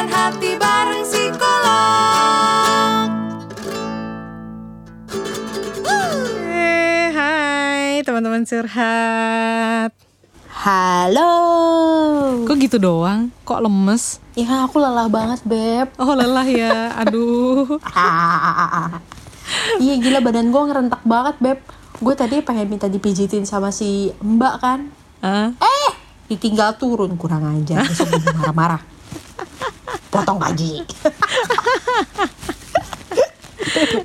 Obrolan hati bareng psikolog Eh, hai teman-teman curhat. Halo. Kok gitu doang? Kok lemes? Ya kan aku lelah banget, Beb. Oh lelah ya, aduh. Iya gila badan gue ngerentak banget, Beb. Gue tadi pengen minta dipijitin sama si Mbak kan. Ah, Eh, ditinggal turun kurang aja. Besok gue marah-marah. Potong gaji.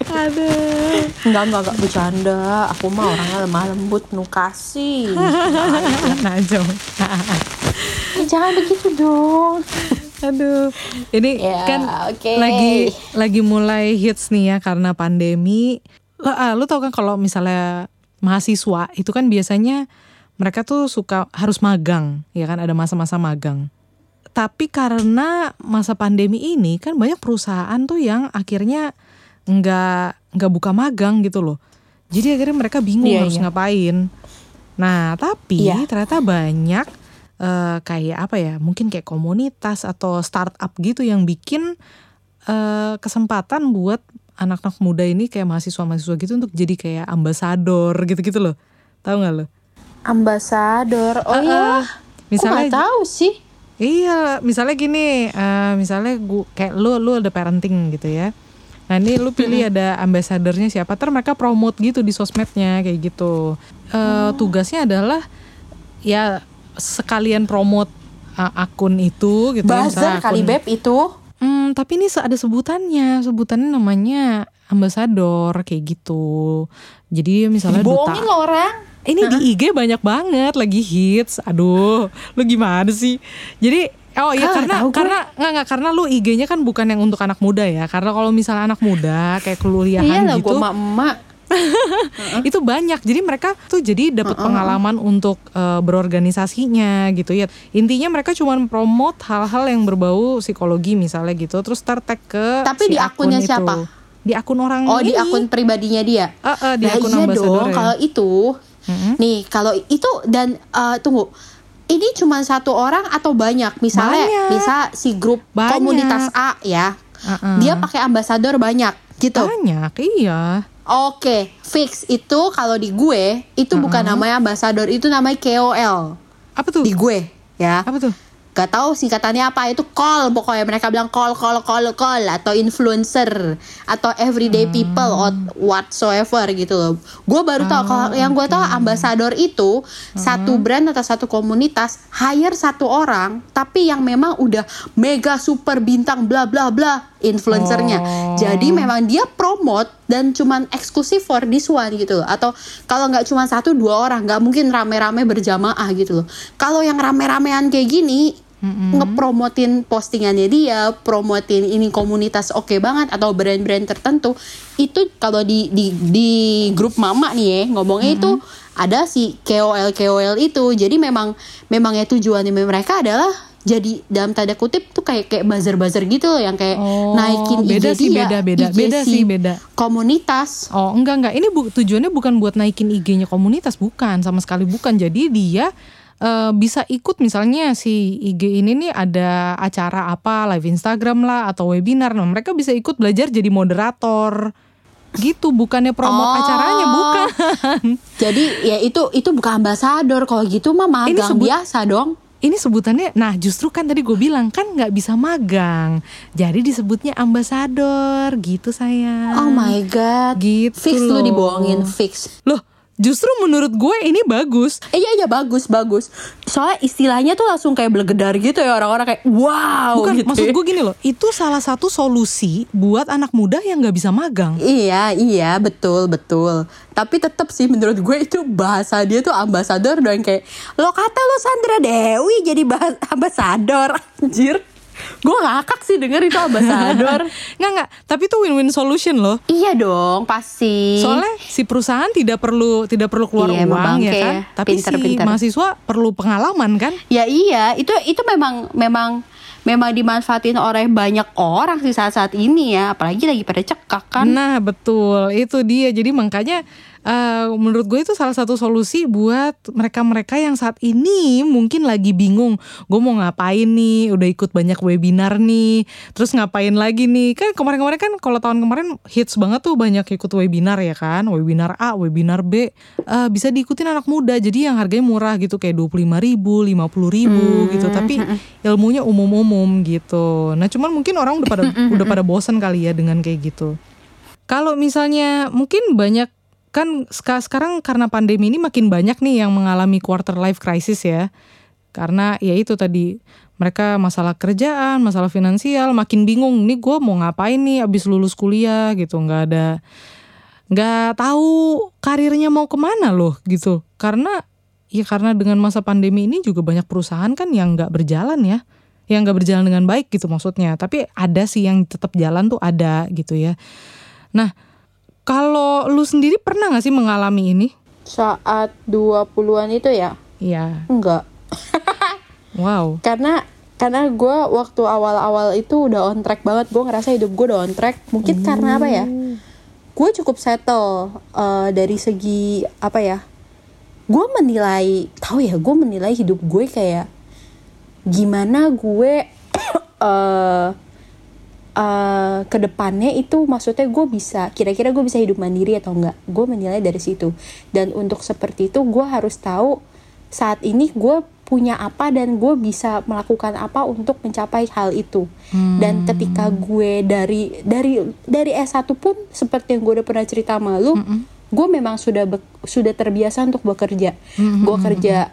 aduh. Enggak, enggak, enggak bercanda. Aku mah orangnya lemah lembut, penuh kasih. Nah, Jom. Eh, jangan begitu dong. Aduh, ini Ya, kan oke. lagi lagi mulai hits nih ya karena pandemi. Lo, ah, lo tau kan kalau misalnya mahasiswa itu kan biasanya mereka tuh suka harus magang, ya kan ada masa-masa magang. Tapi karena masa pandemi ini kan banyak perusahaan tuh yang akhirnya nggak nggak buka magang gitu loh. Jadi akhirnya mereka bingung Iya, harus iya. ngapain. Nah tapi Iya. ternyata banyak eh, kayak apa ya mungkin kayak komunitas atau startup gitu yang bikin eh, kesempatan buat anak-anak muda ini kayak mahasiswa-mahasiswa gitu untuk jadi kayak ambasador gitu-gitu loh tahu nggak lo? Ambasador. Oh Ah, iya. ah. Aku Misalnya nggak tahu sih. Iya, misalnya gini, eh, misalnya gua kayak lu lu ada parenting gitu ya. Nah ini lu pilih ada ambasadornya siapa, ter mereka promote gitu di sosmednya kayak gitu. Eh, Tugasnya adalah ya sekalian promote uh, akun itu gitu ya. Buzzer kali, akun- Beb, itu. Hmm, tapi ini ada sebutannya, sebutannya namanya ambasador kayak gitu. Jadi misalnya Bohongin duta. lo orang. Ini di IG banyak banget lagi hits. Aduh, lu gimana sih? Jadi oh ya Ah, karena karena nggak nggak karena lu IG-nya kan bukan yang untuk anak muda ya. Karena kalau misalnya anak muda kayak kuliahan Iya lah, gitu gue emak-emak. itu banyak. Jadi mereka tuh jadi dapat pengalaman untuk eh, berorganisasinya gitu ya. Intinya mereka cuma promote hal-hal yang berbau psikologi misalnya gitu. Terus tertag ke Tapi si di akunnya akun itu. siapa? Di akun orang Oh, di ini. akun pribadinya dia. Eh, eh, di Nah, akun iya dong, kalau itu. Mm-mm. Nih, kalau itu dan eh, tunggu. Ini cuma satu orang atau banyak? Misalnya, Banyak. bisa si grup Banyak. komunitas A ya. Uh-uh. Dia pakai ambasador banyak gitu. Banyak, iya. Oke, fix itu kalau di gue itu bukan namanya ambasador, itu namanya KOL Apa tuh? di gue ya. Apa tuh? Gak tahu singkatannya apa itu call pokoknya mereka bilang call call call call atau influencer atau everyday people or whatsoever gitu loh. Gue baru tahu kalau yang gue tahu ambasador itu satu brand atau satu komunitas hire satu orang tapi yang memang udah mega super bintang bla bla bla influencernya. Oh. Jadi memang dia promote dan cuman eksklusif for this one gitu loh. Atau kalau nggak cuma satu dua orang nggak mungkin rame-rame berjamaah gitu loh. Kalau yang rame-ramean kayak gini ngepromotin postingannya dia, promotin ini komunitas oke banget atau brand-brand tertentu itu kalau di di di grup mama nih ya ngomongnya itu ada si KOL KOL itu. Jadi memang memang ya tujuannya mereka adalah jadi dalam tanda kutip tuh kayak kayak buzzer-buzzer gitu loh yang kayak Oh, naikin beda IG sih, dia, beda, beda. IG Beda si sih, beda. komunitas. Oh enggak enggak. Ini bu- tujuannya bukan buat naikin IG-nya komunitas bukan sama sekali bukan. Jadi dia eh, bisa ikut misalnya si IG ini nih ada acara apa live Instagram lah atau webinar. Nah mereka bisa ikut belajar jadi moderator. Gitu bukannya promote Oh. acaranya bukan. Jadi ya itu itu bukan ambasador. Kalau gitu mah magang sebut- biasa dong. Ini sebutannya nah justru kan tadi gue bilang kan nggak bisa magang. Jadi disebutnya ambasador gitu sayang. Oh my god. Gitu Fix lu dibohongin fix. loh justru menurut gue ini bagus Eh, iya iya bagus bagus. Soalnya istilahnya tuh langsung kayak belegedar gitu ya orang-orang kayak wow Bukan, gitu. maksud ya. gue gini loh, itu salah satu solusi buat anak muda yang nggak bisa magang. Iya iya betul betul. Tapi tetap sih menurut gue itu bahasa dia tuh ambasador doang kayak lo kata lo Sandra Dewi jadi bahas ambasador anjir. Gue ngakak sih denger itu ambasador. Nggak nggak, tapi itu win-win solution loh. iya dong pasti. Soalnya si perusahaan tidak perlu tidak perlu keluar Iya, uang bangke ya kan, ya. tapi Pinter, si pinter. mahasiswa perlu pengalaman kan. Ya iya, itu itu memang memang memang dimanfaatin oleh banyak orang sih saat-saat ini ya, apalagi lagi pada cekak kan. Nah betul, itu dia. Jadi makanya eh, menurut gue itu salah satu solusi buat mereka-mereka yang saat ini mungkin lagi bingung. Gue mau ngapain nih? Udah ikut banyak webinar nih. Terus ngapain lagi nih? Kan kemarin-kemarin kan kalau tahun kemarin hits banget tuh banyak ikut webinar ya kan? Webinar A webinar B. Eh, bisa diikutin anak muda. Jadi yang harganya murah gitu kayak dua puluh lima ribu lima puluh ribu gitu. Tapi ilmunya umum-umum gitu. Nah cuman mungkin orang udah pada udah pada bosan kali ya dengan kayak gitu. Kalau misalnya mungkin banyak kan seka- sekarang karena pandemi ini makin banyak nih yang mengalami quarter life crisis ya. Karena ya itu tadi mereka masalah kerjaan, masalah finansial, makin bingung nih gue mau ngapain nih abis lulus kuliah gitu nggak ada nggak tahu karirnya mau ke mana loh gitu. Karena ya karena dengan masa pandemi ini juga banyak perusahaan kan yang nggak berjalan ya yang nggak berjalan dengan baik gitu maksudnya tapi ada sih yang tetap jalan tuh ada gitu ya nah kalau lu sendiri pernah nggak sih mengalami ini Saat 20-an itu ya? Iya Enggak. wow Karena karena gue waktu awal-awal itu udah on track banget. Gue ngerasa hidup gue udah on track. Mungkin karena apa ya? Gue cukup settle eh, dari segi apa ya? Gue menilai, tahu ya? Gue menilai hidup gue kayak gimana gue eh eh ke depannya itu maksudnya gue bisa kira-kira gue bisa hidup mandiri atau enggak? Gue menilai dari situ. Dan untuk seperti itu gue harus tahu saat ini gue punya apa dan gue bisa melakukan apa untuk mencapai hal itu. Dan ketika gue dari dari dari S1 pun seperti yang gue udah pernah cerita sama lu gue memang sudah be- sudah terbiasa untuk bekerja. Gue kerja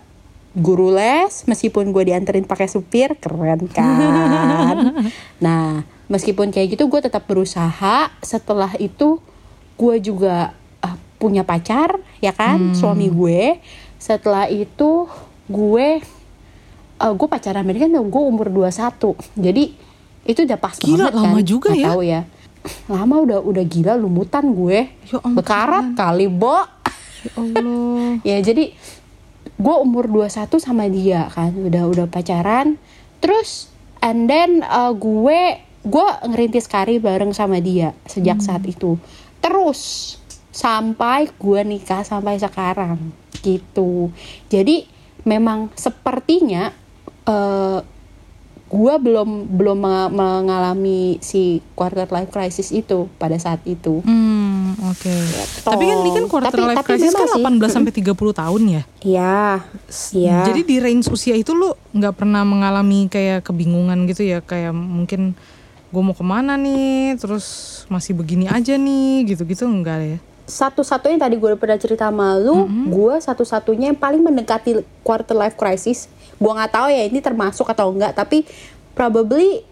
guru les meskipun gue dianterin pakai supir keren kan? Nah meskipun kayak gitu gue tetap berusaha. Setelah itu gue juga ah, punya pacar ya kan? Suami gue. Setelah itu gue eh, gue pacaran Amerika kan gue umur 21 jadi itu udah pas Gila, banget lama kan? juga Nggak ya. tahu ya. Lama udah udah gila lumutan gue. Ya ampun. bekarat kali bo. Ya Allah. Ya jadi gue umur 21 sama dia kan udah udah pacaran. Terus and then uh, gue gue ngerintis karir bareng sama dia sejak saat itu. Terus sampai gue nikah sampai sekarang gitu. Jadi memang sepertinya uh, gue belum belum me- mengalami si quarter life crisis itu pada saat itu. Hmm oke tapi kan ini kan quarter Tapi- life tapi crisis kan sih. 18 sampai 30 tahun ya Iya, iya. Jadi di range usia itu lu nggak pernah mengalami kayak kebingungan gitu ya kayak mungkin gue mau ke mana nih terus masih begini aja nih gitu-gitu enggak ya? satu-satunya tadi gue udah pernah cerita sama lu, gue satu-satunya yang paling mendekati quarter life crisis. Gue nggak tahu ya ini termasuk atau enggak, tapi probably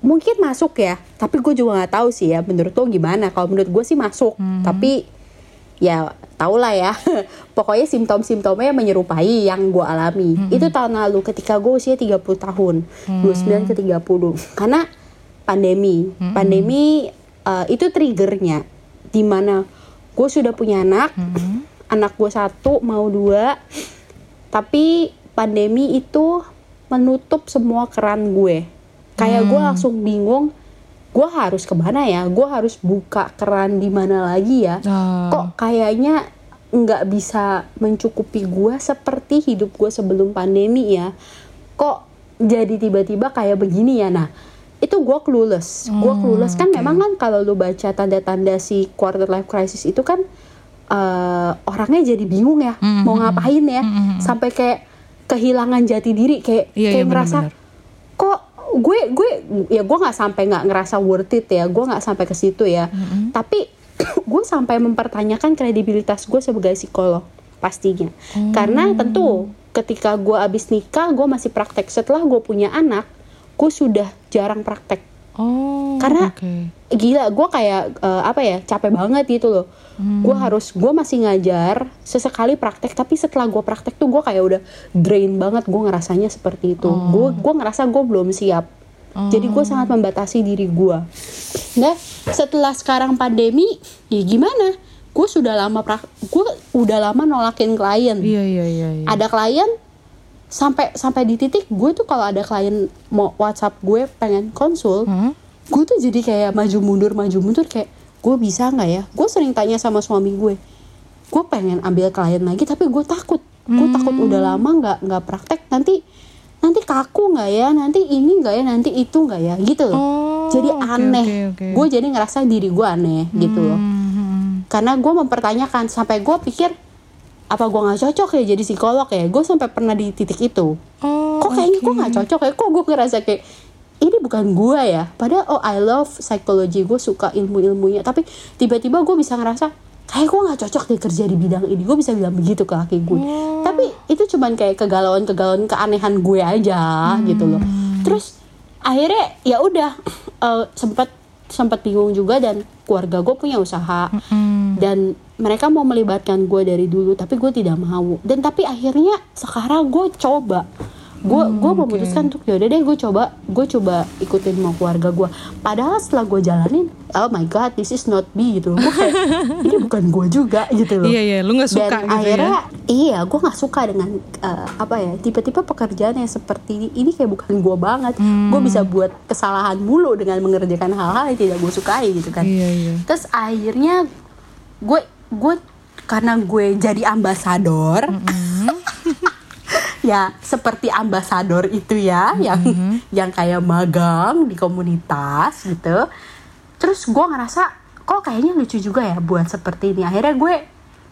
mungkin masuk ya. Tapi gue juga nggak tahu sih ya. Menurut lo gimana? Kalau menurut gue sih masuk, tapi ya tau lah ya. Pokoknya simptom-simptomnya menyerupai yang gue alami. Itu tahun lalu ketika gue usia 30 tahun, 29 ke 30. Karena pandemi, pandemi eh, itu triggernya di mana gue sudah punya anak, anak gue satu mau dua, tapi pandemi itu menutup semua keran gue. Kayak gue langsung bingung, gue harus ke mana ya? Gue harus buka keran di mana lagi ya? Ah. Kok kayaknya nggak bisa mencukupi gue seperti hidup gue sebelum pandemi ya? Kok jadi tiba-tiba kayak begini ya? Nah, itu gue clueless. Gue clueless kan memang kan kalau lu baca tanda-tanda si quarter life crisis itu kan eh, orangnya jadi bingung ya Hmm, mau ngapain ya sampai kayak kehilangan jati diri kayak Iya, kayak iya, ngerasa benar-benar. Gue gue ya gue nggak sampai nggak ngerasa worth it ya. Gue nggak sampai ke situ ya. Tapi gue sampai mempertanyakan kredibilitas gue sebagai psikolog pastinya. Karena tentu ketika gue abis nikah gue masih praktek. Setelah gue punya anak gue sudah jarang praktek Oh. Karena- oke. gila gue kayak eh, apa ya capek banget gitu loh gue harus gue masih ngajar sesekali praktek tapi setelah gue praktek tuh gue kayak udah drain banget gue ngerasanya seperti itu gue gue ngerasa gue belum siap jadi gue sangat membatasi diri gue nah setelah sekarang pandemi ya gimana gue sudah lama prak gue udah lama nolakin klien Iya iya iya. iya. ada klien sampai sampai di titik gue tuh kalau ada klien mau WhatsApp gue pengen konsul Hmm? gue tuh jadi kayak maju mundur maju mundur kayak gue bisa nggak ya? Gue sering tanya sama suami gue gue pengen ambil klien lagi tapi gue takut. Gue takut udah lama nggak nggak praktek. Nanti nanti kaku nggak ya? Nanti ini nggak ya? Nanti itu nggak ya? Gitu loh. Oh, jadi oke, aneh. oke, oke. gue jadi ngerasa diri gue aneh gitu loh. Hmm, karena gue mempertanyakan sampai gue pikir apa gue nggak cocok ya jadi psikolog ya? Gue sampai pernah di titik itu. Oh, kok kayaknya gue oke. nggak cocok ya? Kok gue ngerasa kayak ini bukan gue ya? Padahal oh I love psychology. Gue suka ilmu ilmunya tapi tiba-tiba gue bisa ngerasa kayak gue nggak cocok deh kerja di bidang ini. Gue bisa bilang begitu ke laki gue tapi itu cuman kayak kegalauan kegalauan keanehan gue aja gitu loh. Terus akhirnya ya udah eh, sempat sempat bingung juga dan keluarga gue punya usaha. Hmm. dan mereka mau melibatkan gue dari dulu tapi gue tidak mau. Dan tapi akhirnya sekarang gue coba. Gue Hmm, gue memutuskan untuk yaudah deh gue coba gue coba ikutin mau keluarga gue padahal setelah gue jalanin oh my god this is not me gitu gue kayak ini bukan gue juga gitu loh. Iya iya, lu nggak suka dan gitu akhirnya ya? iya gue nggak suka dengan eh, apa ya tipe-tipe pekerjaan yang seperti ini. Ini kayak bukan gue banget. Hmm. gue bisa buat kesalahan mulu dengan mengerjakan hal-hal yang tidak gue sukai gitu kan. Iya iya. terus akhirnya gue gue karena gue jadi ambasador. Ya seperti ambasador itu ya yang yang kayak magang di komunitas gitu. Terus gue ngerasa kok kayaknya lucu juga ya buat seperti ini. Akhirnya gue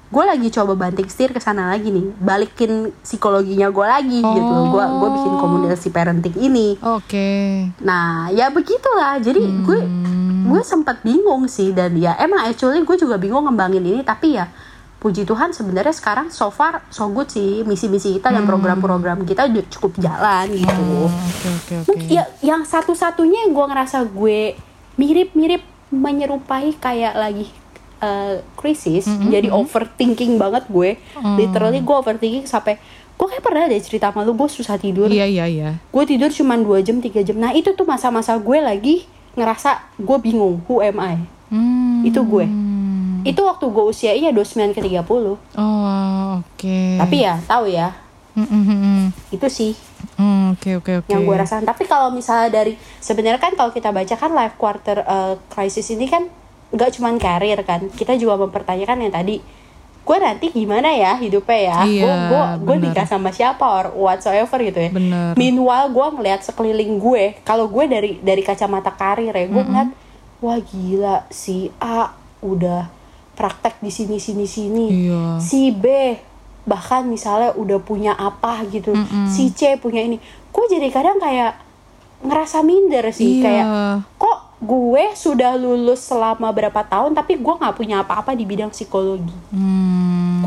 gue lagi coba banting setir ke sana lagi nih. Balikin psikologinya gue lagi gitu gue gue bikin komunitas si parenting ini. Oke. Nah, ya begitulah. Jadi gue gue sempat bingung sih dan ya emang actually gue juga bingung ngembangin ini tapi ya puji Tuhan sebenarnya sekarang so far so good sih misi-misi kita dan program-program kita udah cukup jalan gitu. Oke oke oke. Mungkin ya yang satu-satunya yang gue ngerasa gue mirip-mirip menyerupai kayak lagi eh, krisis jadi overthinking banget gue literally gue overthinking sampai gue kayak pernah deh cerita sama lu gue susah tidur Iya iya iya. gue tidur cuma 2 jam 3 jam nah itu tuh masa-masa gue lagi ngerasa gue bingung who am I? Hmm. itu gue. Itu waktu gue usianya 29 ke 30 Oh oke. tapi ya tahu ya. Hmm, hmm, itu sih. Hmm, Oke oke oke. yang gue rasakan. Tapi kalau misalnya dari sebenarnya kan kalau kita baca kan life quarter uh, crisis ini kan nggak cuman karir kan. Kita juga mempertanyakan yang tadi gue nanti gimana ya hidupnya ya? Iya, gue gue nikah sama siapa or whatsoever gitu ya. Bener. meanwhile gue ngeliat sekeliling gue kalau gue dari dari kacamata karir ya gue ngeliat wah gila si A udah praktek di sini sini sini. Iya. si B bahkan misalnya udah punya apa gitu. Si C punya ini. Gue jadi kadang kayak ngerasa minder sih Iya. kayak kok gue sudah lulus selama berapa tahun tapi gue nggak punya apa-apa di bidang psikologi? Hmm,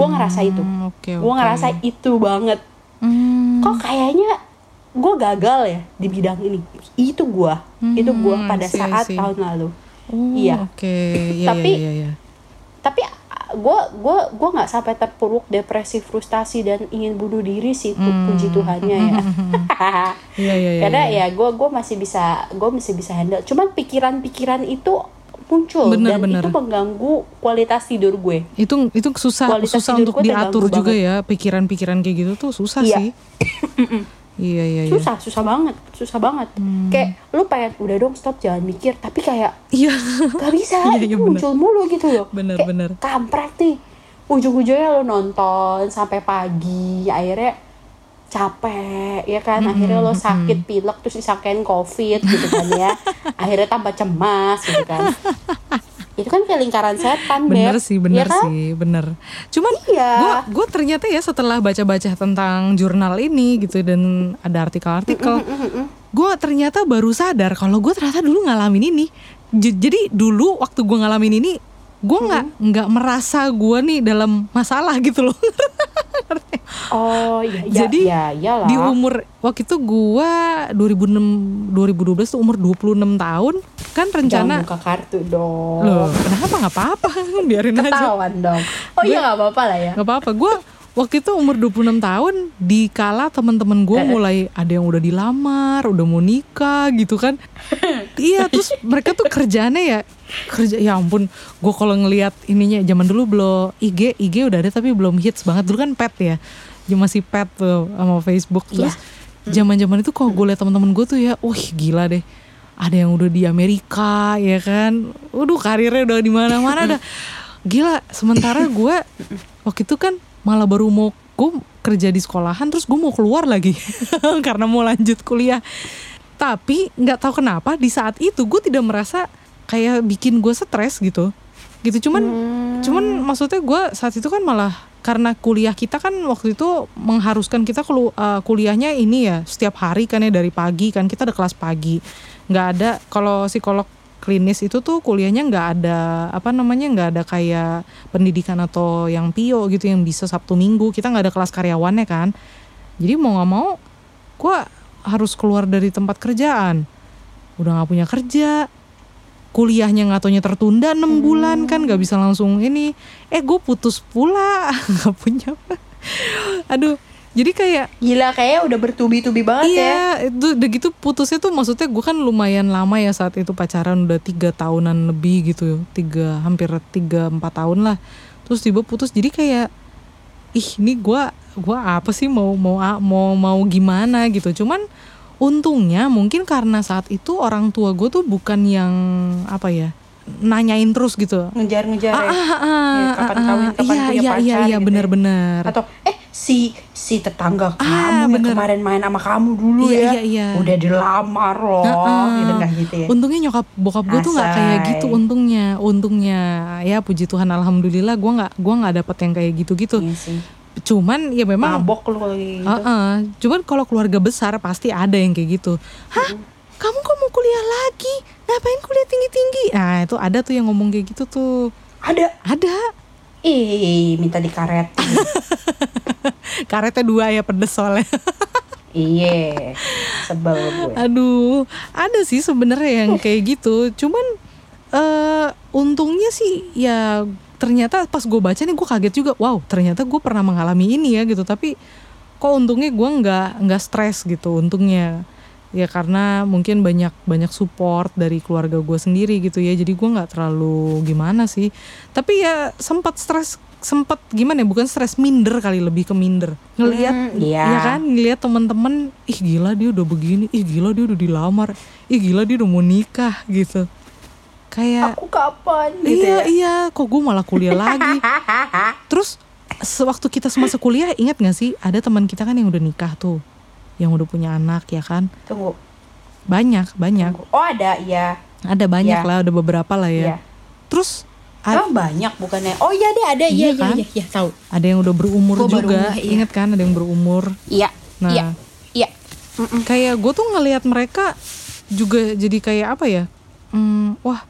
gue ngerasa itu Oke gue ngerasa itu banget Hmm. kok kayaknya gue gagal ya di bidang ini itu gue itu gue Hmm, pada see, saat see. tahun lalu Oh, Iya. Oke. Iya, Tapi- iya, iya, iya. tapi gue gue gue nggak sampai terpuruk depresi frustasi dan ingin bunuh diri sih pu- puji Tuhannya ya Iya iya iya. karena iya. ya gue gue masih bisa gue masih bisa handle cuman pikiran-pikiran itu muncul Bener, dan bener. itu mengganggu kualitas tidur gue itu itu susah Kualitas susah untuk diatur juga ya pikiran-pikiran kayak gitu tuh susah Iya. sih. iya iya iya. susah susah banget susah banget kayak lu pengen udah dong stop jangan mikir tapi kayak Iya. gak bisa Iya, itu iya, bener. muncul mulu gitu loh Bener, Kayak bener. kampret nih ujung-ujungnya lu nonton sampai pagi akhirnya capek ya kan akhirnya lo sakit pilek terus disangkain covid gitu kan ya akhirnya tambah cemas gitu kan itu kan kayak lingkaran setan Bener Beb. sih, bener ya kan? sih, bener. Cuman Iya. gue ternyata ya setelah baca-baca tentang jurnal ini gitu dan ada artikel-artikel, gue ternyata baru sadar kalau gue ternyata dulu ngalamin ini. J- jadi dulu waktu gue ngalamin ini, gue nggak nggak merasa gue nih dalam masalah gitu loh. oh iya ya, Jadi ya, iyalah. di umur waktu itu gua 2006 2012 tuh umur 26 tahun kan jangan rencana buka kartu dong. Loh kenapa nggak apa-apa? Biarin aja. Ketahuan dong. Oh iya nggak apa-apa lah ya. nggak apa-apa. Gua waktu itu umur 26 tahun di kala teman-teman gue mulai ada yang udah dilamar udah mau nikah gitu kan. Iya terus mereka tuh kerjaannya ya kerja ya ampun gue kalau ngelihat ininya zaman dulu belum IG IG udah ada tapi belum hits banget. Dulu kan pet ya dia masih pet tuh sama Facebook. Terus zaman-zaman itu kok gue lihat teman-teman gue tuh ya wih gila deh ada yang udah di Amerika ya kan. Waduh karirnya udah di mana-mana dah. Gila sementara gue waktu itu kan malah baru mau gue kerja di sekolahan terus gue mau keluar lagi. Karena mau lanjut kuliah. Tapi nggak tahu kenapa di saat itu gue tidak merasa kayak bikin gue stres gitu. Gitu cuman cuman maksudnya gue saat itu kan malah karena kuliah kita kan waktu itu mengharuskan kita kelu- uh, kuliahnya ini ya setiap hari kan ya dari pagi kan kita ada kelas pagi. Nggak ada kalau psikolog klinis itu tuh kuliahnya nggak ada apa namanya nggak ada kayak pendidikan atau yang pio gitu yang bisa sabtu minggu. Kita nggak ada kelas karyawannya kan. Jadi mau nggak mau gue harus keluar dari tempat kerjaan. Udah nggak punya kerja kuliahnya nggak taunya tertunda enam bulan kan nggak bisa langsung ini. Eh gue putus pula. Nggak punya. Aduh jadi kayak Gila kayaknya udah bertubi-tubi banget ya. iya itu udah gitu putusnya tuh maksudnya gue kan lumayan lama ya saat itu pacaran udah tiga tahunan lebih gitu tiga hampir tiga empat tahun lah. Terus tiba putus jadi kayak ih ini gue gua apa sih? Mau mau mau mau gimana? gitu. Cuman untungnya mungkin karena saat itu orang tua gue tuh bukan yang apa ya nanyain terus gitu. Ngejar-ngejar ya. ah, ah, ah, Ya, kapan ah, kawin, ah, kapan iya punya iya pacar iya iya gitu ya. benar-benar. Atau eh si si tetangga kamu yang bener. kemarin main sama kamu dulu Iya, ya. iya, iya. Udah dilamar loh. Heeh. Gitu nggak gitu ya. Untungnya nyokap bokap gue tuh nggak kayak gitu untungnya, untungnya ya puji Tuhan alhamdulillah gue nggak gua nggak dapet yang kayak gitu-gitu. Iya sih. Cuman ya memang Mabok lu kalau gitu. Heeh. cuman kalau keluarga besar pasti ada yang kayak gitu. Hah? Kamu kok mau kuliah lagi? Ngapain kuliah tinggi-tinggi? Nah, itu ada tuh yang ngomong kayak gitu tuh. Ada. Ada. Ih, minta dikaret. Karetnya dua ya pedes soalnya. Iya. Sebel gue. Aduh, ada sih sebenarnya yang kayak gitu. Cuman eh untungnya sih ya ternyata pas gue baca nih gue kaget juga. Wow, ternyata gue pernah mengalami ini ya gitu. Tapi kok untungnya gue nggak nggak stres gitu. Untungnya ya karena mungkin banyak banyak support dari keluarga gue sendiri gitu ya. Jadi gue nggak terlalu gimana sih. Tapi ya sempat stres sempat gimana ya? Bukan stres minder kali lebih ke minder. Ngelihat Hmm, iya. ya kan? Ngelihat teman-teman ih gila dia udah begini. Ih gila dia udah dilamar. Ih gila dia udah mau nikah gitu. Kayak Aku kapan? Gitu iya ya. iya. Kok gue malah kuliah lagi? Terus sewaktu kita semasa kuliah ingat gak sih? Ada teman kita kan yang udah nikah tuh yang udah punya anak ya kan Tunggu. banyak banyak tunggu. Oh, ada iya. ada banyak Iya. lah ada beberapa lah ya Iya. terus Emang banyak bukannya? Oh iya deh ada Iya iya iya kan? iya, iya tahu. ada yang udah berumur Gua juga ngeh, iya. ingat kan ada yang berumur Iya. Nah. Iya. Iya. Kayak gue tuh ngelihat mereka juga jadi kayak apa ya Hmm, wah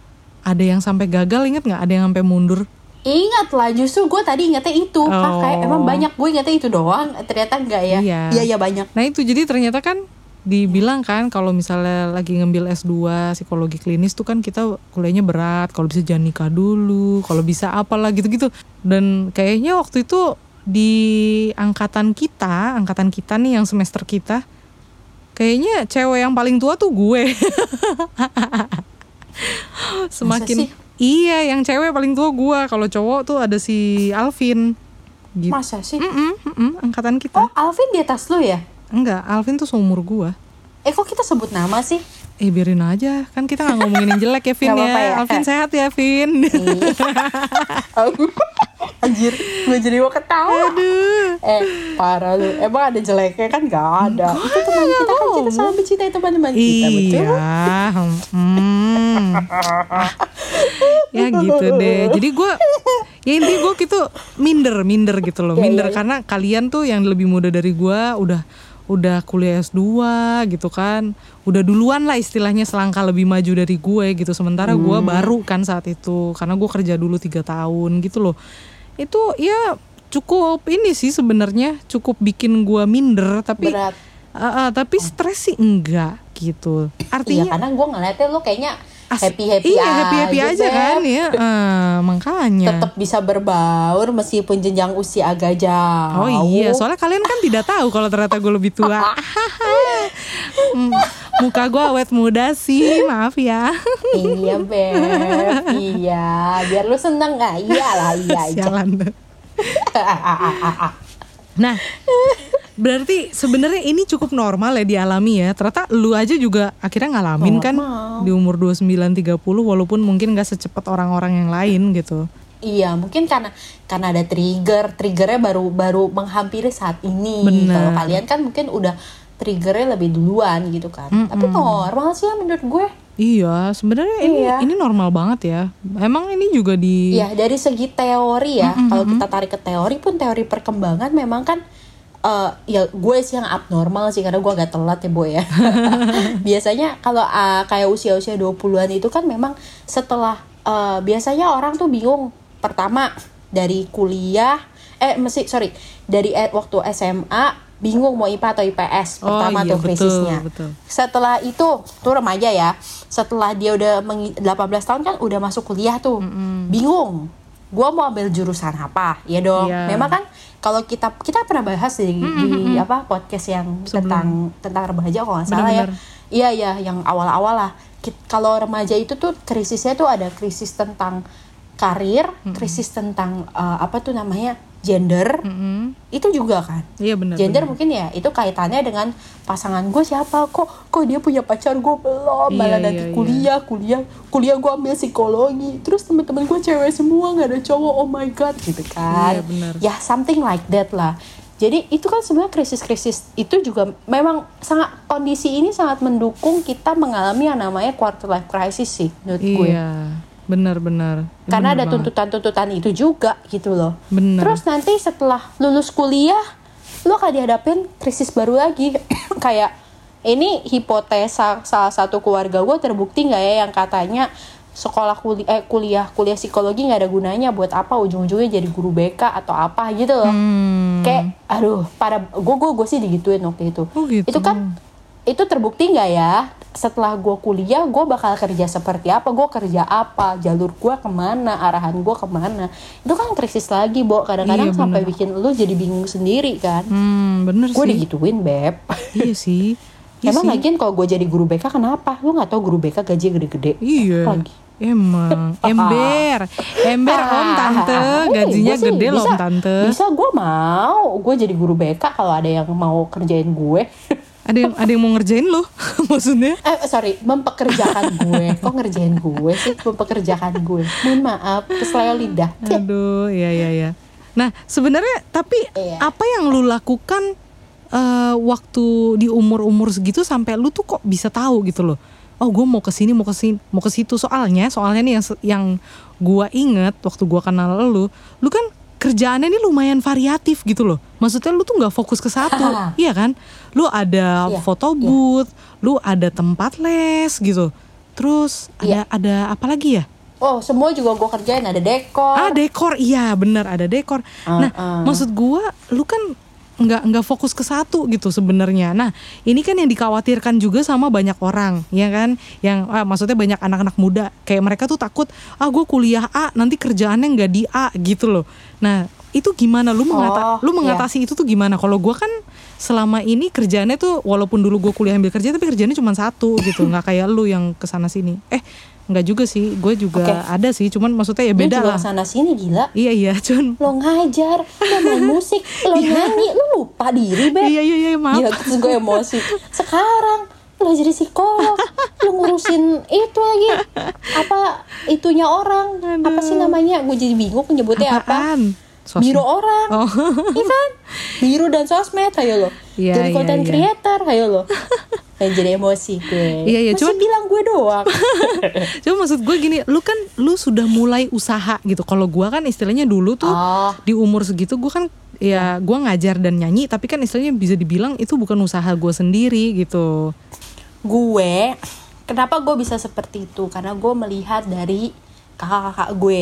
ada yang sampai gagal inget nggak ada yang sampai mundur Ingat lah justru gue tadi ingatnya itu. Hah, Oh. kayak emang banyak gue ingatnya itu doang. Ternyata enggak ya? Iya. iya iya banyak. Nah itu jadi ternyata kan dibilang kan kalau misalnya lagi ngambil S2 psikologi klinis tuh kan kita kuliahnya berat. Kalau bisa jangan nikah dulu kalau bisa apalah gitu-gitu. Dan kayaknya waktu itu di angkatan kita angkatan kita nih yang semester kita kayaknya cewek yang paling tua tuh gue. Semakin? Iya yang cewek paling tua gue kalau cowok tuh ada si Alvin gitu masa sih Mm-mm, mm-mm, angkatan kita oh Alvin di atas lu ya Enggak, Alvin tuh seumur gua. eh kok kita sebut nama sih Eh biarin aja, kan kita nggak ngomongin yang jelek ya Vin ya. ya. Alvin sehat ya Vin. anjir gue jadi mau ketawa Aduh. eh parah lu emang ada jeleknya kan gak ada itu teman kita kan kita selalu mencintai teman-teman kita betul Iya. Hmm. ya gitu deh. Jadi gua ya intinya gue gitu minder, minder gitu loh. Iya, Minder iya, karena kalian tuh yang lebih muda dari gua udah udah kuliah S2 gitu kan. Udah duluan lah istilahnya selangkah lebih maju dari gue gitu. Sementara gua Hmm. baru kan saat itu karena gue kerja dulu tiga tahun gitu loh. Itu ya cukup ini sih sebenarnya cukup bikin gua minder tapi berat Ah, ah, tapi stres sih enggak gitu. iya Artinya karena gue ngeliatnya lu kayaknya happy happy iya, happy happy aja kan ya. Ah, makanya. tetap bisa berbaur meskipun jenjang usia agak jauh Oh iya, soalnya kalian kan tidak tahu kalau ternyata gue lebih tua. Muka gue awet muda sih, maaf ya. iya beb iya biar lu seneng nggak iyalah iya aja Sialan. Nah, berarti sebenarnya ini cukup normal ya dialami ya. Ternyata lu aja juga akhirnya ngalamin kan Normal. di umur 29 30 walaupun mungkin gak secepat orang-orang yang lain gitu. Iya, mungkin karena karena ada trigger, triggernya baru baru menghampiri saat ini. Bener. Kalau kalian kan mungkin udah triggernya lebih duluan gitu kan. Tapi normal sih ya menurut gue. Iya, sebenarnya ini Iya. ini normal banget ya. Emang ini juga di Iya, dari segi teori ya. Kalau kita tarik ke teori pun teori perkembangan memang kan eh, ya gue sih yang abnormal sih karena gue agak telat ya boy ya. biasanya kalau ah, kayak usia-usia 20-an itu kan memang setelah eh, biasanya orang tuh bingung pertama dari kuliah eh mesti sorry dari eh, waktu SMA bingung mau IPA atau IPS Oh, pertama iya, tuh krisisnya. betul. Setelah itu tuh remaja ya. Setelah dia udah mengi- 18 tahun kan udah masuk kuliah tuh. Bingung. Gua mau ambil jurusan apa? Ya dong. Iya. Memang kan kalau kita kita pernah bahas di, di apa podcast yang tentang tentang remaja kalau nggak salah ya. Iya iya yang awal-awal lah. Kalau remaja itu tuh krisisnya tuh ada krisis tentang karir, krisis tentang eh, apa tuh namanya gender. Mm-mm. Itu juga kan Iya benar. gender benar. mungkin ya itu kaitannya dengan pasangan gue siapa kok kok dia punya pacar gue belum Iya, malah iya, nanti iya. kuliah kuliah kuliah gue ambil psikologi terus teman-teman gue cewek semua nggak ada cowok oh my god gitu kan Iya, benar. ya something like that lah jadi itu kan sebenarnya krisis-krisis itu juga memang sangat kondisi ini sangat mendukung kita mengalami yang namanya quarter life crisis sih menurut gue Iya, benar-benar. karena Benar ada tuntutan-tuntutan itu juga gitu loh. Bener. Terus nanti setelah lulus kuliah, lo akan dihadapin krisis baru lagi. Kayak ini hipotesa salah satu keluarga gue terbukti nggak ya yang katanya sekolah kuliah eh, kuliah kuliah psikologi nggak ada gunanya buat apa ujung-ujungnya jadi guru BK atau apa gitu loh. Hmm. Kayak aduh pada gue gue gue sih digituin waktu itu. Oh, gitu. Itu kan itu terbukti nggak ya setelah gue kuliah gue bakal kerja seperti apa? Gue kerja apa? Jalur gue ke mana? Arahan gue ke mana? Itu kan krisis lagi bo. Kadang-kadang Iya, sampai bikin lu jadi bingung sendiri kan? Hmm, bener gue digituin beb. Iya sih. Iya emang sih. lagian kalau gue jadi guru BK kenapa? Lu nggak tahu guru BK gaji gede-gede? Iya. Lagi. Emang. Ember, ember om tante, Ih, gajinya sih gede loh om tante. bisa gue mau. Gue jadi guru BK kalau ada yang mau kerjain gue Ada yang ada yang mau ngerjain lo, maksudnya? Eh sorry, mempekerjakan gue. Kok ngerjain gue sih? Mempekerjakan gue. Mohon maaf, kesleo lidah. Aduh, iya iya iya. Nah sebenarnya tapi Iya. apa yang lu lakukan eh, waktu di umur umur segitu sampai lu tuh kok bisa tahu gitu loh? Oh gue mau ke sini mau ke sini mau ke situ soalnya soalnya nih yang yang gua inget waktu gua kenal lu, lu kan kerjaannya ini lumayan variatif gitu loh. Maksudnya lu tuh nggak fokus ke satu, iya kan? Lu ada Iya, foto booth, lu ada tempat les gitu. Terus ada Iya. ada apa lagi ya? Oh, semua juga gue kerjain. Ada dekor. Ah dekor, iya benar ada dekor. nah Uh-uh. maksud gua, lu kan nggak nggak fokus ke satu gitu sebenarnya. Nah ini kan yang dikhawatirkan juga sama banyak orang, ya kan? Yang ah, maksudnya banyak anak-anak muda, kayak mereka tuh takut, ah gue kuliah A, nanti kerjaannya nggak di A gitu loh. Nah itu gimana? Lu mengata, Oh, lu mengatasi itu tuh gimana? Kalau gua kan selama ini kerjaannya tuh walaupun dulu gue kuliah ambil kerja tapi kerjanya cuma satu gitu, nggak kayak lu yang ke sana sini. Eh nggak juga sih, gue juga Oke. ada sih, cuman maksudnya ya beda lah. sana sini gila. Iya iya, cuman Lo ngajar, lo main musik, lo nyanyi, lo lupa diri, Beb. iya iya iya maaf. Gila, terus gue emosi. Sekarang lo jadi psikolog, lo ngurusin itu lagi. Apa itunya orang? Apa sih namanya? Gue jadi bingung nyebutnya apa. Sosmed. Biro orang. Oh. Iya kan? Biro dan sosmed, ayo lo. Iya, jadi iya, content iya. creator, ayo lo. Dan jadi emosi gue. Iya, iya, Masih cuman- bilang gue doang. Cuma maksud gue gini, lu kan lu sudah mulai usaha gitu. Kalau gua kan istilahnya dulu tuh Oh. di umur segitu gua kan ya gua ngajar dan nyanyi, tapi kan istilahnya bisa dibilang itu bukan usaha gua sendiri gitu. gue kenapa gue bisa seperti itu karena gue melihat dari kakak-kakak gue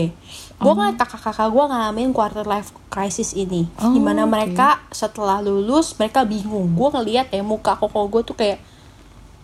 gue ngeliat kakak-kakak gue ngalamin quarter life crisis ini Oh, di mana oke. mereka setelah lulus mereka bingung gue ngeliat ya muka koko gue tuh kayak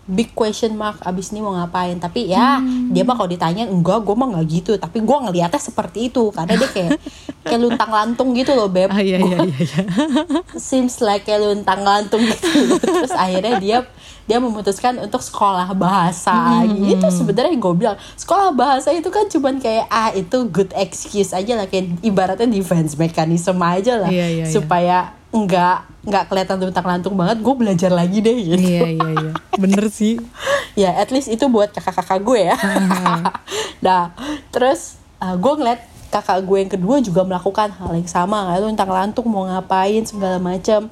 big question mark abis ini mau ngapain tapi ya Hmm. dia mah kalau ditanya enggak gue mah nggak gitu tapi gue ngeliatnya seperti itu karena dia kayak kayak luntang lantung gitu loh beb Ah iya iya iya. iya. seems like kayak luntang lantung gitu terus akhirnya dia dia memutuskan untuk sekolah bahasa. Itu sebenarnya gue bilang sekolah bahasa itu kan cuman kayak ah itu good excuse aja lah kayak ibaratnya defense mechanism aja lah. Iya, iya, iya. supaya nggak nggak kelihatan luntang lantung banget gue belajar lagi deh gitu. Iya iya iya. Bener sih. ya at least itu buat kakak-kakak gue ya. Nah terus gue ngeliat kakak gue yang kedua juga melakukan hal yang sama kayak lu tentang lantung mau ngapain segala macam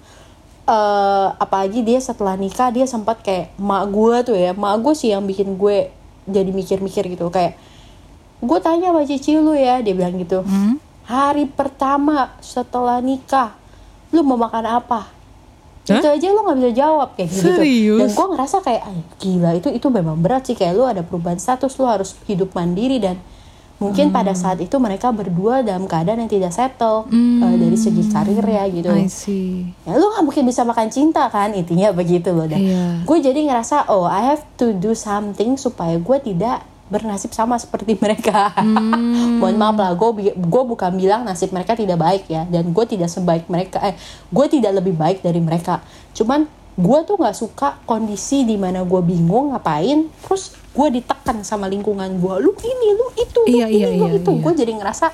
eh apalagi dia setelah nikah dia sempat kayak mak gue tuh ya mak gue sih yang bikin gue jadi mikir-mikir gitu kayak gue tanya sama cici lu ya dia bilang gitu Hmm? hari pertama setelah nikah lu mau makan apa Hah? itu aja lu nggak bisa jawab kayak gitu Serius? dan gue ngerasa kayak "Ah, gila itu itu memang berat sih kayak lu ada perubahan status lu harus hidup mandiri dan mungkin pada Hmm. saat itu mereka berdua dalam keadaan yang tidak settle eh, dari segi karir ya gitu Hmm. I see. ya lu nggak mungkin bisa makan cinta kan intinya begitu loh dan Iya. gue jadi ngerasa oh I have to do something supaya gue tidak bernasib sama seperti mereka Hmm. mohon maaf lah gue gue bukan bilang nasib mereka tidak baik ya dan gue tidak sebaik mereka eh gue tidak lebih baik dari mereka cuman gue tuh nggak suka kondisi di mana gue bingung ngapain terus gue ditekan sama lingkungan gue lu ini lu itu lu Iya, ini iya, lu iya, itu. iya. gue jadi ngerasa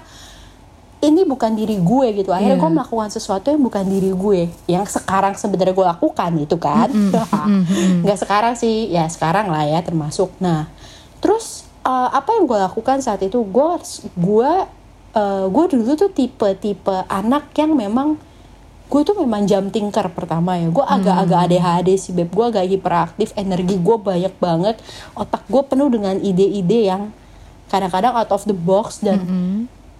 ini bukan diri gue gitu. Akhirnya Iya. gue melakukan sesuatu yang bukan diri gue. Yang sekarang sebenarnya gue lakukan itu kan. Nggak sekarang sih. Ya sekarang lah ya termasuk. Nah terus eh, apa yang gue lakukan saat itu? Gue gue eh, gue dulu tuh tipe tipe anak yang memang gue tuh memang jam tinker pertama ya. Gue agak-agak ADHD sih beb. Gue agak hiperaktif energi gue banyak banget. Otak gue penuh dengan ide-ide yang kadang-kadang out of the box dan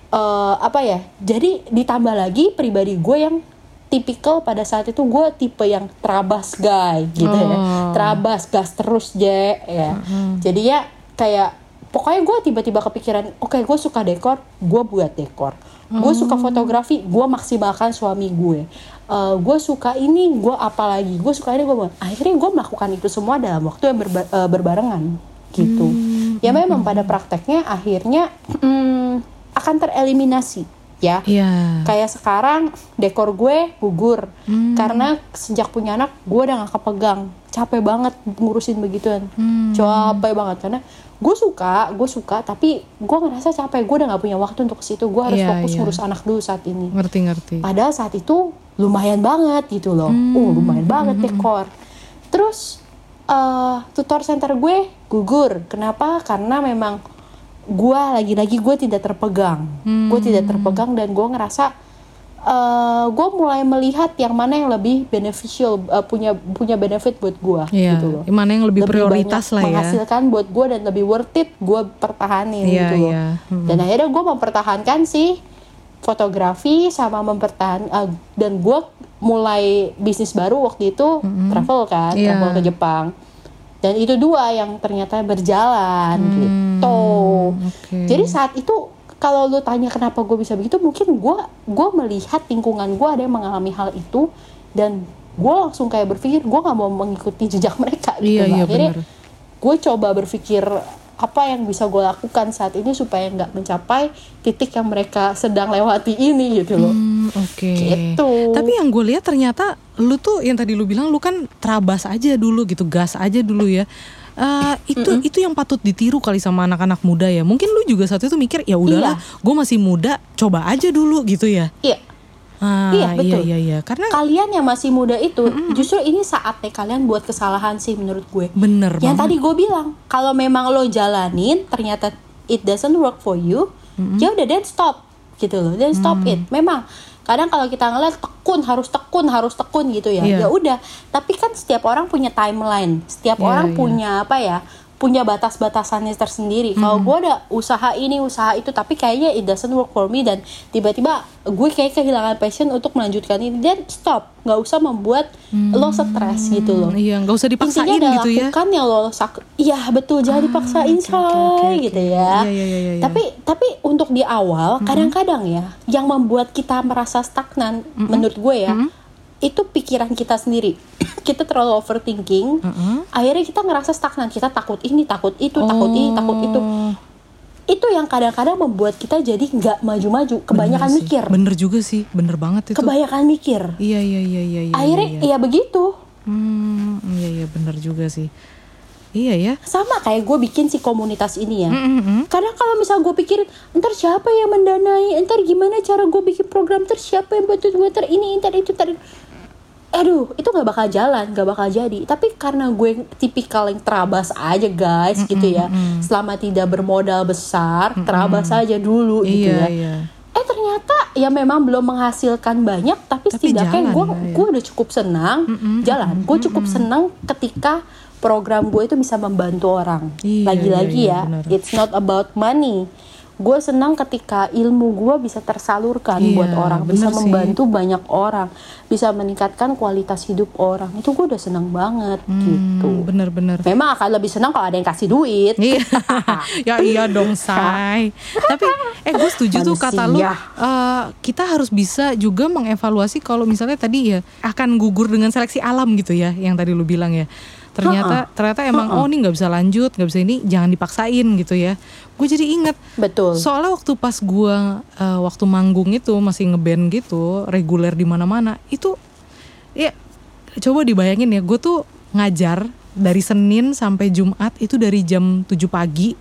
eh, apa ya jadi ditambah lagi pribadi gue yang tipikal pada saat itu gue tipe yang terabas guy gitu ya. Oh. terabas gas terus je ya. Jadi ya kayak pokoknya gue tiba-tiba kepikiran oke gue suka dekor gue buat dekor gue suka fotografi gue maksimalkan suami gue. Eh, gue suka ini gue apa lagi gue suka ini gue akhirnya gue melakukan itu semua dalam waktu yang berba- eh, berbarengan gitu. Ya memang pada prakteknya akhirnya mm, akan tereliminasi ya. Iya. kayak sekarang dekor gue gugur. Hmm. karena sejak punya anak gue udah gak kepegang. Capek banget ngurusin begituan. Hmm. capek banget karena gue suka gue suka tapi gue ngerasa capek. Gue udah gak punya waktu untuk ke situ. Gue harus Iya, fokus ngurus anak dulu saat ini. Ngerti-ngerti. padahal saat itu lumayan banget gitu loh. Hmm. oh lumayan banget dekor. Terus eh tutor center gue gugur. Kenapa? Karena memang gue lagi-lagi gue tidak terpegang. Gue tidak Hmm. terpegang dan gue ngerasa eh gue mulai melihat yang mana yang lebih beneficial eh, punya punya benefit buat gue Iya. gitu loh Mana yang lebih, prioritas banyak lah ya. menghasilkan buat gue dan lebih worth it gue pertahanin Iya, gitu loh iya. Hmm. dan akhirnya gue mempertahankan sih fotografi sama mempertahan eh, dan gue mulai bisnis baru waktu itu travel kan Iya. travel ke Jepang dan itu dua yang ternyata berjalan gitu Hmm, oke. jadi saat itu kalau lu tanya kenapa gue bisa begitu mungkin gue gue melihat lingkungan gue ada yang mengalami hal itu dan gue langsung kayak berpikir gue nggak mau mengikuti jejak mereka gitu Iya, iya, akhirnya gue coba berpikir apa yang bisa gue lakukan saat ini supaya nggak mencapai titik yang mereka sedang lewati ini gitu loh Hmm, Oke. Gitu. Tapi yang gue lihat ternyata lu tuh yang tadi lu bilang lu kan terabas aja dulu gitu, gas aja dulu ya. Eh, itu itu yang patut ditiru kali sama anak-anak muda ya. Mungkin lu juga saat itu mikir ya udahlah, gue masih muda, coba aja dulu gitu ya. iya Ah, Iya, betul. Iya iya Karena kalian yang masih muda itu justru ini saatnya kalian buat kesalahan sih menurut gue bener yang banget. tadi gue bilang kalau memang lo jalanin ternyata it doesn't work for you ya udah then stop gitu loh then stop Mm. it memang kadang kalau kita ngeliat tekun harus tekun harus tekun gitu ya Iya. ya udah tapi kan setiap orang punya timeline setiap Iya, orang iya. punya apa ya punya batas-batasannya tersendiri. Kalau gue ada usaha ini usaha itu tapi kayaknya it doesn't work for me dan tiba-tiba gue kayak kehilangan passion untuk melanjutkan ini dan stop. Nggak usah membuat lo stres gitu loh. Iya nggak usah dipaksain Intinya adalah gitu ya. lakukan yang lo sak iya betul jangan dipaksain oke, coy oke, oke, oke. gitu ya. Iya, iya, iya, iya. tapi tapi untuk di awal kadang-kadang ya yang membuat kita merasa stagnan menurut gue ya itu pikiran kita sendiri kita terlalu overthinking Mm-mm. akhirnya kita ngerasa stagnan kita takut ini takut itu takut ini takut itu Oh, itu yang kadang-kadang membuat kita jadi nggak maju-maju kebanyakan bener sih. mikir Bener juga sih, bener banget itu. kebanyakan mikir Iya iya iya iya. iya, akhirnya iya, iya. ya begitu Hmm, iya iya bener juga sih. Iya ya. sama kayak gue bikin si komunitas ini ya Mm-mm. Karena kalau misal gue pikirin, ntar siapa yang mendanai, ntar gimana cara gue bikin program, ntar siapa yang bantu gue, ntar ini, ntar itu, ntar itu. Aduh itu nggak bakal jalan nggak bakal jadi. Tapi karena gue tipikal yang terabas aja guys gitu ya. selama tidak bermodal besar terabas aja dulu gitu Iya, ya. iya. eh ternyata ya memang belum menghasilkan banyak tapi, Tapi setidaknya jalan gue lah ya. gue udah cukup senang jalan. gue cukup senang ketika program gue itu bisa membantu orang. Iya, lagi-lagi iya, iya, ya benar. it's not about money gue senang ketika ilmu gue bisa tersalurkan Iya, buat orang bisa sih. membantu banyak orang bisa meningkatkan kualitas hidup orang itu gue udah senang banget gitu Hmm, bener-bener. memang akan lebih senang kalau ada yang kasih duit Iya, ya iya dong say. Tapi eh gue setuju tuh kata lu. Eh, kita harus bisa juga mengevaluasi kalau misalnya tadi ya akan gugur dengan seleksi alam gitu ya, yang tadi lu bilang ya. Ternyata ternyata emang oh ini nggak bisa lanjut, nggak bisa ini, jangan dipaksain gitu ya. Gue jadi inget betul Soalnya waktu pas gua eh, waktu manggung itu masih ngeband gitu, reguler di mana-mana, itu ya coba dibayangin ya, gue tuh ngajar dari Senin sampai Jumat itu dari jam 7 pagi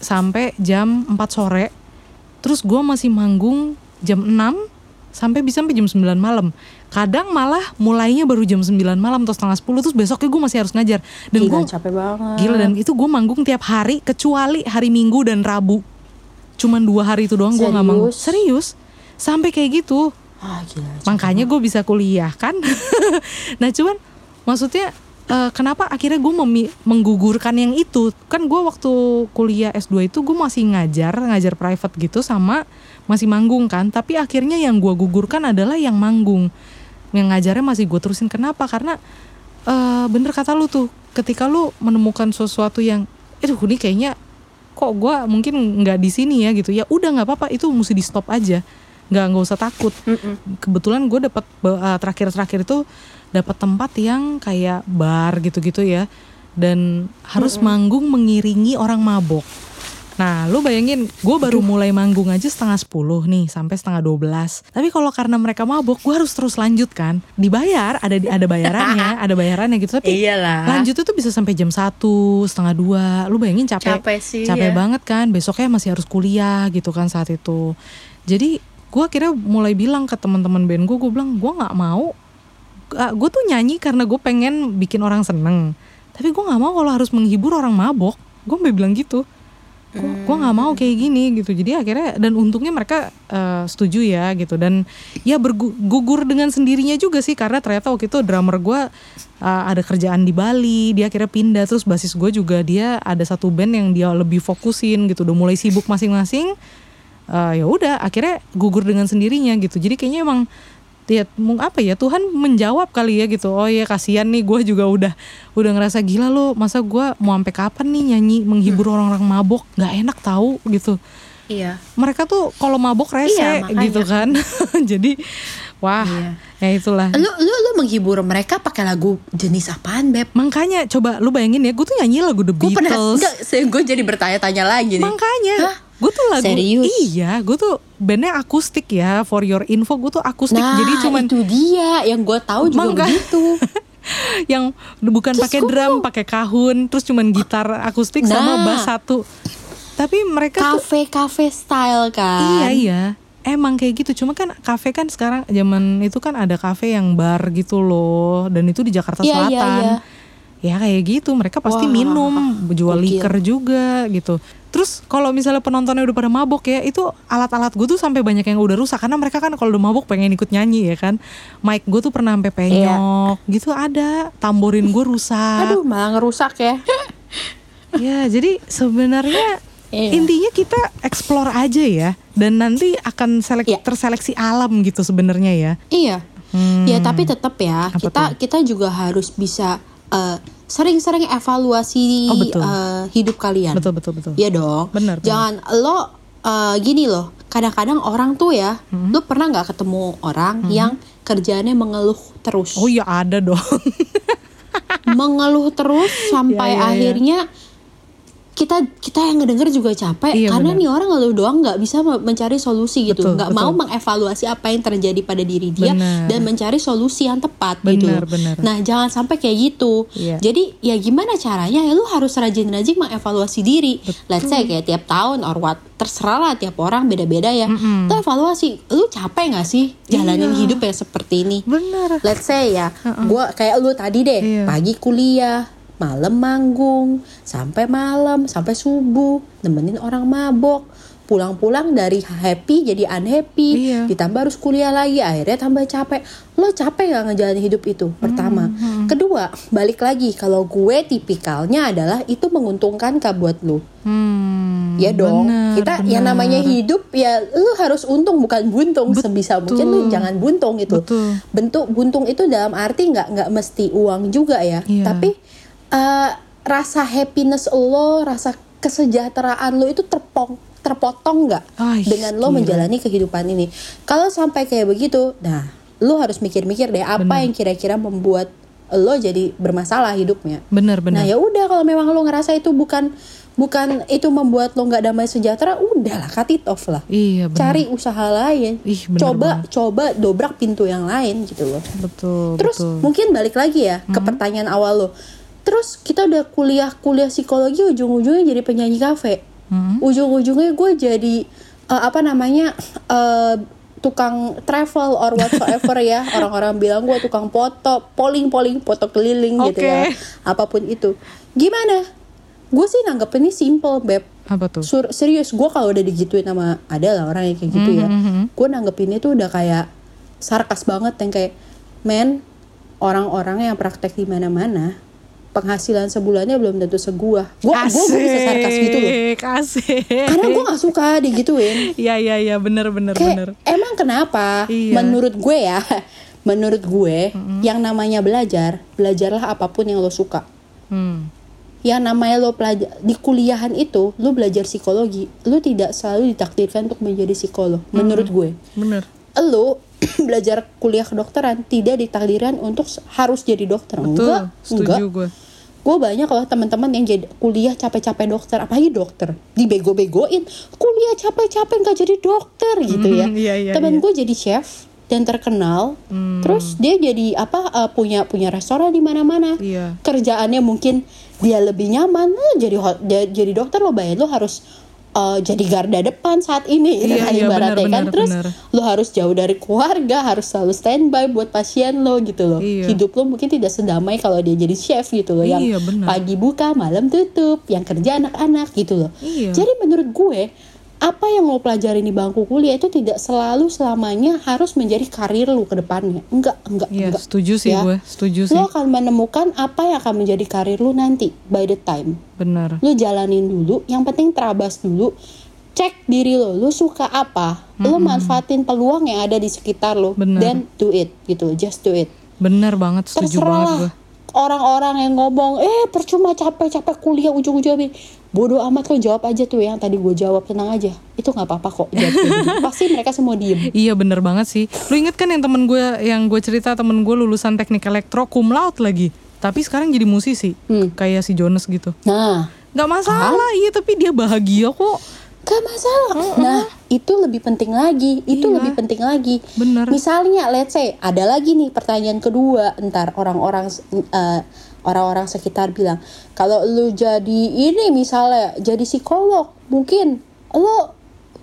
sampai jam 4 sore. Terus gua masih manggung jam 6 sampai bisa sampai jam 9 malam. Kadang malah mulainya baru jam 9 malam atau setengah 10 terus besoknya gue masih harus ngajar. Dan gue capek banget Gila dan itu gue manggung tiap hari kecuali hari Minggu dan Rabu. Cuman dua hari itu doang gue nggak manggung. Serius? Sampai kayak gitu. ah gila Makanya gue bisa kuliah kan. nah cuman maksudnya eh, kenapa akhirnya gue menggugurkan yang itu? Kan gue waktu kuliah S2 itu gue masih ngajar, ngajar private gitu sama masih manggung kan. Tapi akhirnya yang gue gugurkan adalah yang manggung. Yang ngajarnya masih gue terusin. Kenapa? Karena eh, bener kata lu tuh, ketika lu menemukan sesuatu yang, itu ini kayaknya kok gue mungkin nggak di sini ya gitu. Ya udah nggak apa-apa. Itu mesti di stop aja. Nggak nggak usah takut. Kebetulan gue dapat eh, terakhir-terakhir itu dapat tempat yang kayak bar gitu-gitu ya. Dan harus manggung mengiringi orang mabok Nah, lu bayangin, gue baru mulai manggung aja setengah 10 nih, sampai setengah 12. Tapi kalau karena mereka mabok, gue harus terus lanjut kan. Dibayar, ada ada bayarannya, ada bayarannya gitu. Tapi Iyalah. lanjut itu bisa sampai jam 1, setengah 2. Lu bayangin capek. Capek sih, Capek ya. banget kan, besoknya masih harus kuliah gitu kan saat itu. Jadi gue akhirnya mulai bilang ke teman-teman band gue, gue bilang gue nggak mau. gue tuh nyanyi karena gue pengen bikin orang seneng. Tapi gue nggak mau kalau harus menghibur orang mabok. Gue sampai bilang gitu gue nggak mau kayak gini gitu. Jadi akhirnya dan untungnya mereka eh, setuju ya gitu. Dan ya bergugur dengan sendirinya juga sih karena ternyata waktu itu drummer gue eh, ada kerjaan di Bali dia akhirnya pindah. Terus basis gue juga dia ada satu band yang dia lebih fokusin gitu. Udah mulai sibuk masing-masing Eh, ya udah akhirnya gugur dengan sendirinya gitu. Jadi kayaknya emang ya mung apa ya Tuhan menjawab kali ya gitu oh ya kasihan nih gue juga udah udah ngerasa gila lo masa gue mau sampai kapan nih nyanyi menghibur orang-orang mabok nggak enak tahu gitu Iya. mereka tuh kalau mabok rese Iya, makanya. gitu kan jadi wah Iya. ya itulah Lu lu lu menghibur mereka pakai lagu jenis apaan, Beb? makanya coba lu bayangin ya gue tuh nyanyi lagu The Gue pernah Beatles enggak, gue jadi bertanya-tanya lagi nih. makanya Hah? Gue tuh lagu Serius? iya gue tuh bandnya akustik ya for your info gue tuh akustik Nah, jadi cuman itu dia yang gue tahu juga Mangga. begitu. yang bukan pakai drum, pakai kahun, terus cuman gitar akustik sama Nah. bass satu. Tapi mereka tuh Cafe-cafe style kan. iya iya, emang kayak gitu. Cuma kan kafe kan sekarang zaman itu kan ada kafe yang bar gitu loh, dan itu di Jakarta Iya, iya, Selatan. iya. Ya kayak gitu, mereka pasti Wah, minum, jual liker juga gitu. Terus kalau misalnya penontonnya udah pada mabok ya, itu alat-alat gue tuh sampai banyak yang udah rusak karena mereka kan kalau udah mabok pengen ikut nyanyi ya kan. Mic gue tuh pernah sampai penyok, gitu ada. Tamborin gue rusak. Aduh, malah ngerusak ya. Ya, jadi sebenarnya Iya. intinya kita explore aja ya dan nanti akan selek Iya. terseleksi alam gitu sebenarnya ya. Iya. Hmm. Ya tapi tetap ya Apa kita kita juga harus bisa eh, sering-sering evaluasi Oh, betul. eh, hidup kalian. Betul betul betul. Iya dong. Benar, benar. Jangan lo eh, gini loh. Kadang-kadang orang tuh ya, Hmm. lo pernah nggak ketemu orang yang kerjaannya mengeluh terus, Oh ya ada dong. mengeluh terus sampai Ya, ya, ya. Kita kita yang ngedenger juga capek Iya, karena benar. nih orang lu doang nggak bisa me- mencari solusi gitu Betul, nggak betul. mau mengevaluasi apa yang terjadi pada diri dia Benar. dan mencari solusi yang tepat gitu Benar, benar. nah jangan sampai kayak gitu Iya. jadi ya gimana caranya ya lu harus rajin-rajin mengevaluasi diri let's say kayak tiap tahun or what terserah lah tiap orang beda-beda ya lu evaluasi lu capek nggak sih jalanin Iya. hidup yang seperti ini Bener. let's say ya gua kayak lu tadi deh Iya. pagi kuliah malam manggung sampai malam sampai subuh nemenin orang mabok. Pulang-pulang dari happy jadi unhappy Iya. ditambah harus kuliah lagi akhirnya tambah capek. Lo capek gak ngejalanin hidup itu? Hmm, pertama kedua balik lagi kalau gue tipikalnya adalah itu menguntungkan kah buat lo Hmm, ya dong. bener, kita yang bener. namanya hidup ya lu harus untung bukan buntung sebisa mungkin. Lu jangan buntung gitu. Betul. bentuk buntung itu dalam arti nggak nggak mesti uang juga ya. Iya. tapi eh, rasa happiness lo rasa kesejahteraan lo itu terpong terpotong nggak dengan lo gila. menjalani kehidupan ini kalau sampai kayak begitu nah lo harus mikir-mikir deh apa yang kira-kira membuat lo jadi bermasalah hidupnya Bener bener. Nah ya udah kalau memang lo ngerasa itu bukan bukan itu membuat lo nggak damai sejahtera, udahlah cut it off lah. Iya bener. Cari usaha lain. Ih, bener coba banget. coba dobrak pintu yang lain gitu loh. Betul. Terus betul. mungkin balik lagi ya ke pertanyaan awal lo. Terus kita udah kuliah kuliah psikologi ujung-ujungnya jadi penyanyi kafe. Hmm. Ujung-ujungnya gue jadi eh, apa namanya eh, tukang travel or whatsoever ya orang-orang bilang gue tukang foto polling-polling foto keliling gitu ya apa pun itu gimana gue sih nanggep ini simple beb Apa tuh? Sur- serius gue kalau udah digituin sama ada lah orang yang kayak gitu ya Mhm. gue nanggepinnya tuh udah kayak sarkas banget yang kayak men orang-orang yang praktek di mana-mana penghasilan sebulannya belum tentu segua gue gue bisa sarkas gitu loh Asik. karena gue nggak suka digituin Iya iya iya bener bener kayak bener. emang kenapa Iya. menurut gue ya menurut gue yang namanya belajar belajarlah apa pun yang lo suka Hmm. yang namanya lo pelajar di kuliahan itu lo belajar psikologi lo tidak selalu ditakdirkan untuk menjadi psikolog menurut gue Bener. lo belajar kuliah kedokteran tidak ditakdirkan untuk harus jadi dokter Betul. enggak Setuju enggak gue. gue banyak loh teman-teman yang jadi kuliah capek-capek dokter apalagi dokter dibego-begoin kuliah capek-capek nggak jadi dokter gitu ya Mhm, iya, iya, temen iya. gue jadi chef dan terkenal Hmm. terus dia jadi apa eh, punya punya restoran di mana-mana Iya. kerjaannya mungkin dia lebih nyaman lo jadi dia- jadi dokter lo bayar lo harus eh, jadi garda depan saat ini gitu Iya, kan iya, ibaratnya benar, kan benar, terus benar. lo harus jauh dari keluarga harus selalu standby buat pasien lo gitu loh Iya. hidup lo mungkin tidak sedamai kalau dia jadi chef gitu loh yang Iya, benar. pagi buka malam tutup yang kerja anak-anak gitu loh Iya. jadi menurut gue apa yang lo pelajari di bangku kuliah itu tidak selalu selamanya harus menjadi karir lo ke depannya enggak enggak Iya enggak setuju sih Ya. gue. Setuju sih. lo akan menemukan apa yang akan menjadi karir lo nanti by the time Bener. lu jalanin dulu yang penting terabas dulu cek diri lo lu suka apa lu manfaatin peluang yang ada di sekitar lo Bener. then do it gitu just do it Bener banget. Setuju terserah banget gue. orang-orang yang ngomong eh percuma capek-capek kuliah ujung-ujungnya begini." Bodoh amat lo jawab aja tuh yang tadi gue jawab tenang aja itu nggak apa-apa kok gitu. pasti mereka semua diem Iya bener banget sih. Lu inget kan yang temen gue yang gue cerita temen gue lulusan teknik elektro cum laude lagi. Tapi sekarang jadi musisi. Hmm. Kayak si Jonas gitu. nah Gak masalah iya tapi dia bahagia kok. Gak masalah. Nah, itu lebih penting lagi. Itu Iya. lebih penting lagi. Bener. Misalnya, let's say ada lagi nih pertanyaan kedua. Ntar orang-orang eh, orang-orang sekitar bilang, kalau lu jadi ini misalnya jadi psikolog, mungkin lo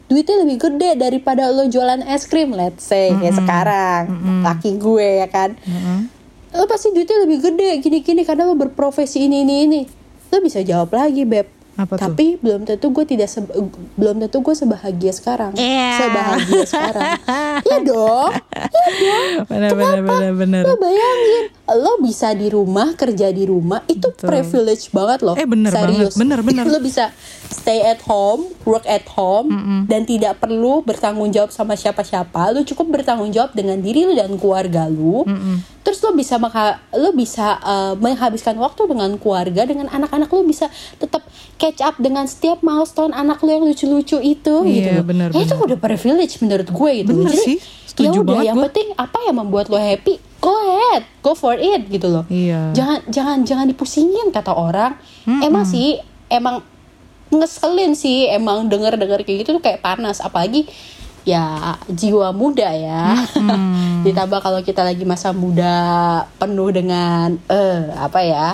duitnya lebih gede daripada lo jualan es krim, let's say kayak sekarang, laki gue ya kan. Lo pasti duitnya lebih gede gini-gini karena lo berprofesi ini ini ini. Lo bisa jawab lagi, beb. Apa tuh? Tapi belum tentu gue tidak seba- belum tentu gue sebahagia sekarang. Iya. Sebahagia sekarang. Iya dong. Iya dong. Bener bener bener bener. Lo bayangin, lo bisa di rumah kerja di rumah itu Betul. privilege banget loh. Eh, bener Serius. banget. Bener, bener. Lo bisa stay at home, work at home, dan tidak perlu bertanggung jawab sama siapa-siapa. Lo cukup bertanggung jawab dengan diri lo dan keluarga lo. Terus lo bisa mengha- lo bisa uh, menghabiskan waktu dengan keluarga, dengan anak-anak lo bisa tetap catch up dengan setiap milestone anak lo yang lucu-lucu itu gitu. Iya, bener, Ya, itu bener. udah privilege menurut gue gitu. Bener Jadi sih. Ya Setuju udah banget yang gue. penting apa yang membuat lo happy? Go ahead go for it gitu loh. Iya. jangan jangan jangan dipusingin kata orang. Emang sih emang ngeselin sih emang denger denger kayak gitu tuh kayak panas. Apalagi ya jiwa muda ya. Ditambah kalau kita lagi masa muda penuh dengan eh apa ya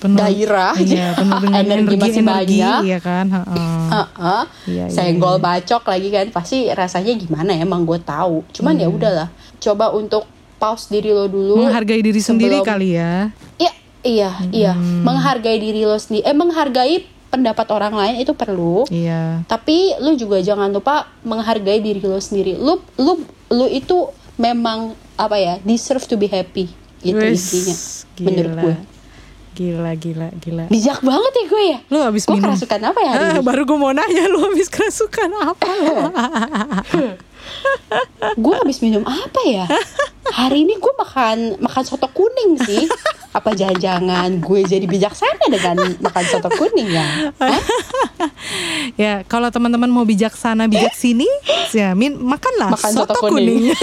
penuh gairah iya, penuh dengan energi energi, masih energi, banyak. iya kan? Heeh. Heeh. Iya, iya, senggol bacok lagi kan pasti rasanya gimana emang gue tahu cuman Iya. ya udahlah coba untuk pause diri lo dulu menghargai diri sendiri sebelum- kali ya Iya, iya, iya. Menghargai diri lo sendiri. Eh, menghargai pendapat orang lain itu perlu. iya Tapi lu juga jangan lupa menghargai diri lo sendiri. Lu, lu, lu itu memang apa ya? Deserve to be happy. Itu Wes, intinya. Menurut gila. gue. Gila gila gila Bijak banget ya gue ya. lu habis Gue minum kerasukan apa ya hari Ah, ini? baru gue mau nanya lu habis kerasukan apa gue habis minum apa ya? Hari ini gue makan makan soto kuning sih. Apa jangan-jangan gue jadi bijaksana dengan makan soto kuning ya? Hah? ya kalau teman-teman mau bijaksana bijak sini ya min makanlah Makan soto, soto kuning. kuning